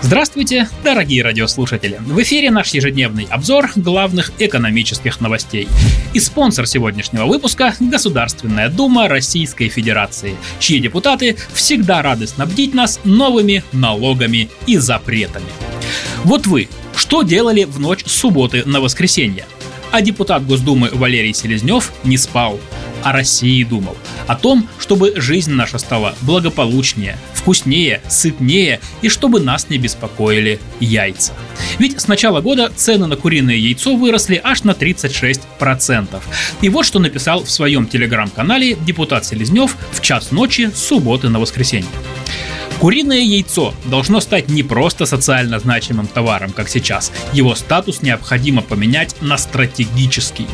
Здравствуйте, дорогие радиослушатели! В эфире наш ежедневный обзор главных экономических новостей. И спонсор сегодняшнего выпуска – Государственная Дума Российской Федерации, чьи депутаты всегда рады снабдить нас новыми налогами и запретами. Вот вы, что делали в ночь субботы на воскресенье? А депутат Госдумы Валерий Селезнев не спал – о России думал. О том, чтобы жизнь наша стала благополучнее, вкуснее, сытнее и чтобы нас не беспокоили яйца. Ведь с начала года цены на куриное яйцо выросли аж на 36%. И вот что написал в своем телеграм-канале депутат Селезнев в час ночи субботы на воскресенье. Куриное яйцо должно стать не просто социально значимым товаром, как сейчас. Его статус необходимо поменять на стратегический.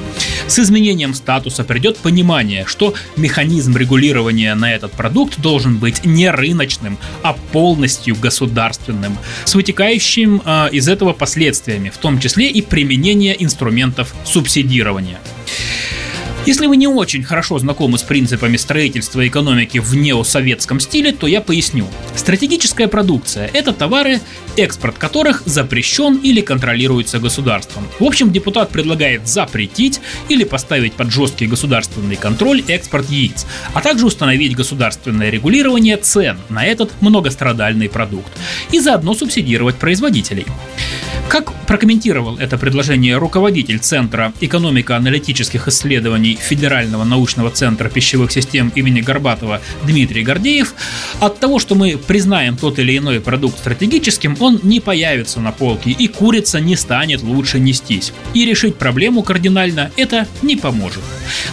С изменением статуса придет понимание, что механизм регулирования на этот продукт должен быть не рыночным, а полностью государственным, с вытекающим э, из этого последствиями, в том числе и применение инструментов субсидирования. Если вы не очень хорошо знакомы с принципами строительства экономики в неосоветском стиле, то я поясню. Стратегическая продукция – это товары, экспорт которых запрещен или контролируется государством. В общем, депутат предлагает запретить или поставить под жесткий государственный контроль экспорт яиц, а также установить государственное регулирование цен на этот многострадальный продукт и заодно субсидировать производителей. Как прокомментировал это предложение руководитель Центра экономико-аналитических исследований Федерального научного центра пищевых систем имени Горбатова Дмитрий Гордеев, от того, что мы признаем тот или иной продукт стратегическим, он не появится на полке и курица не станет лучше нестись. И решить проблему кардинально это не поможет.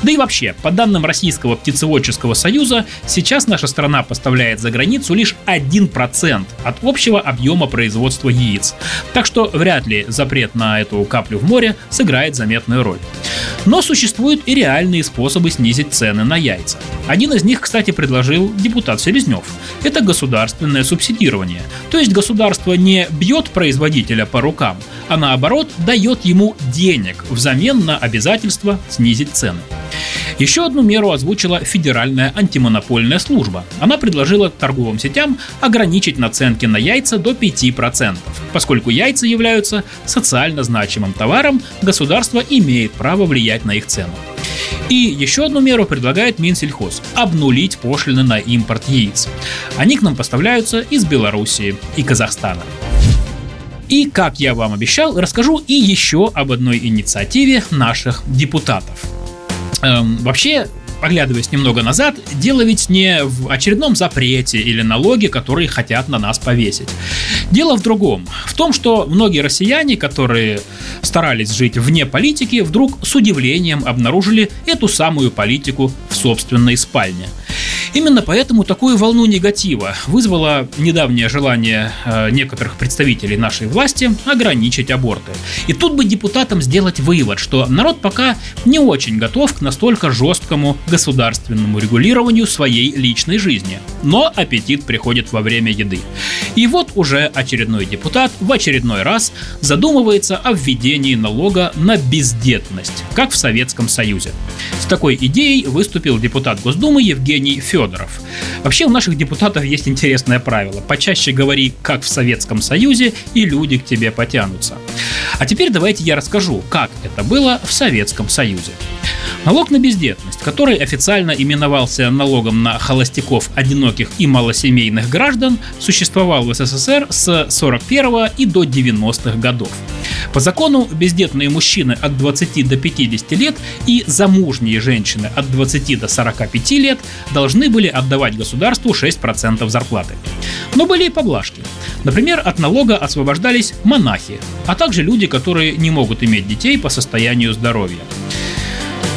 Да и вообще, по данным Российского птицеводческого союза, сейчас наша страна поставляет за границу лишь 1% от общего объема производства яиц. Так что вряд ли запрет на эту каплю в море сыграет заметную роль. Но существуют и реальные способы снизить цены на яйца. Один из них, кстати, предложил депутат Селезнев. Это государственное субсидирование. То есть государство не бьет производителя по рукам, а наоборот дает ему денег взамен на обязательство снизить цены. Еще одну меру озвучила Федеральная антимонопольная служба. Она предложила торговым сетям ограничить наценки на яйца до 5%. Поскольку яйца являются социально значимым товаром, государство имеет право влиять на их цену. И еще одну меру предлагает Минсельхоз – обнулить пошлины на импорт яиц. Они к нам поставляются из Белоруссии и Казахстана. И, как я вам обещал, расскажу и еще об одной инициативе наших депутатов. Эм, вообще, оглядываясь немного назад, дело ведь не в очередном запрете или налоге, которые хотят на нас повесить. Дело в другом. В том, что многие россияне, которые старались жить вне политики, вдруг с удивлением обнаружили эту самую политику в собственной спальне – Именно поэтому такую волну негатива вызвало недавнее желание э, некоторых представителей нашей власти ограничить аборты. И тут бы депутатам сделать вывод, что народ пока не очень готов к настолько жесткому государственному регулированию своей личной жизни. Но аппетит приходит во время еды. И вот уже очередной депутат в очередной раз задумывается о введении налога на бездетность, как в Советском Союзе. С такой идеей выступил депутат Госдумы Евгений Федоров Федоров. Вообще у наших депутатов есть интересное правило. Почаще говори, как в Советском Союзе, и люди к тебе потянутся. А теперь давайте я расскажу, как это было в Советском Союзе. Налог на бездетность, который официально именовался налогом на холостяков, одиноких и малосемейных граждан, существовал в СССР с 41 и до 90-х годов. По закону бездетные мужчины от 20 до 50 лет и замужние женщины от 20 до 45 лет должны были отдавать государству 6% зарплаты. Но были и поблажки. Например, от налога освобождались монахи, а также люди, которые не могут иметь детей по состоянию здоровья.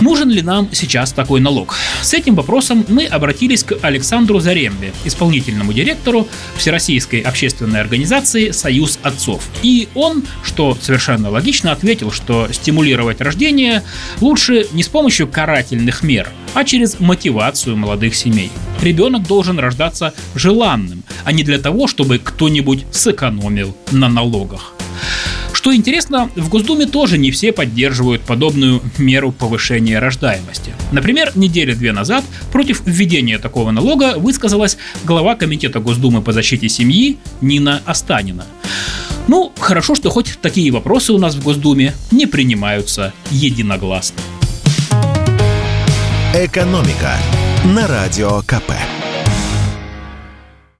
Нужен ли нам сейчас такой налог? С этим вопросом мы обратились к Александру Зарембе, исполнительному директору Всероссийской общественной организации «Союз отцов». И он, что совершенно логично, ответил, что стимулировать рождение лучше не с помощью карательных мер, а через мотивацию молодых семей. Ребенок должен рождаться желанным, а не для того, чтобы кто-нибудь сэкономил на налогах. Что интересно, в Госдуме тоже не все поддерживают подобную меру повышения рождаемости. Например, недели-две назад против введения такого налога высказалась глава Комитета Госдумы по защите семьи Нина Останина. Ну, хорошо, что хоть такие вопросы у нас в Госдуме не принимаются единогласно. «Экономика» на Радио КП.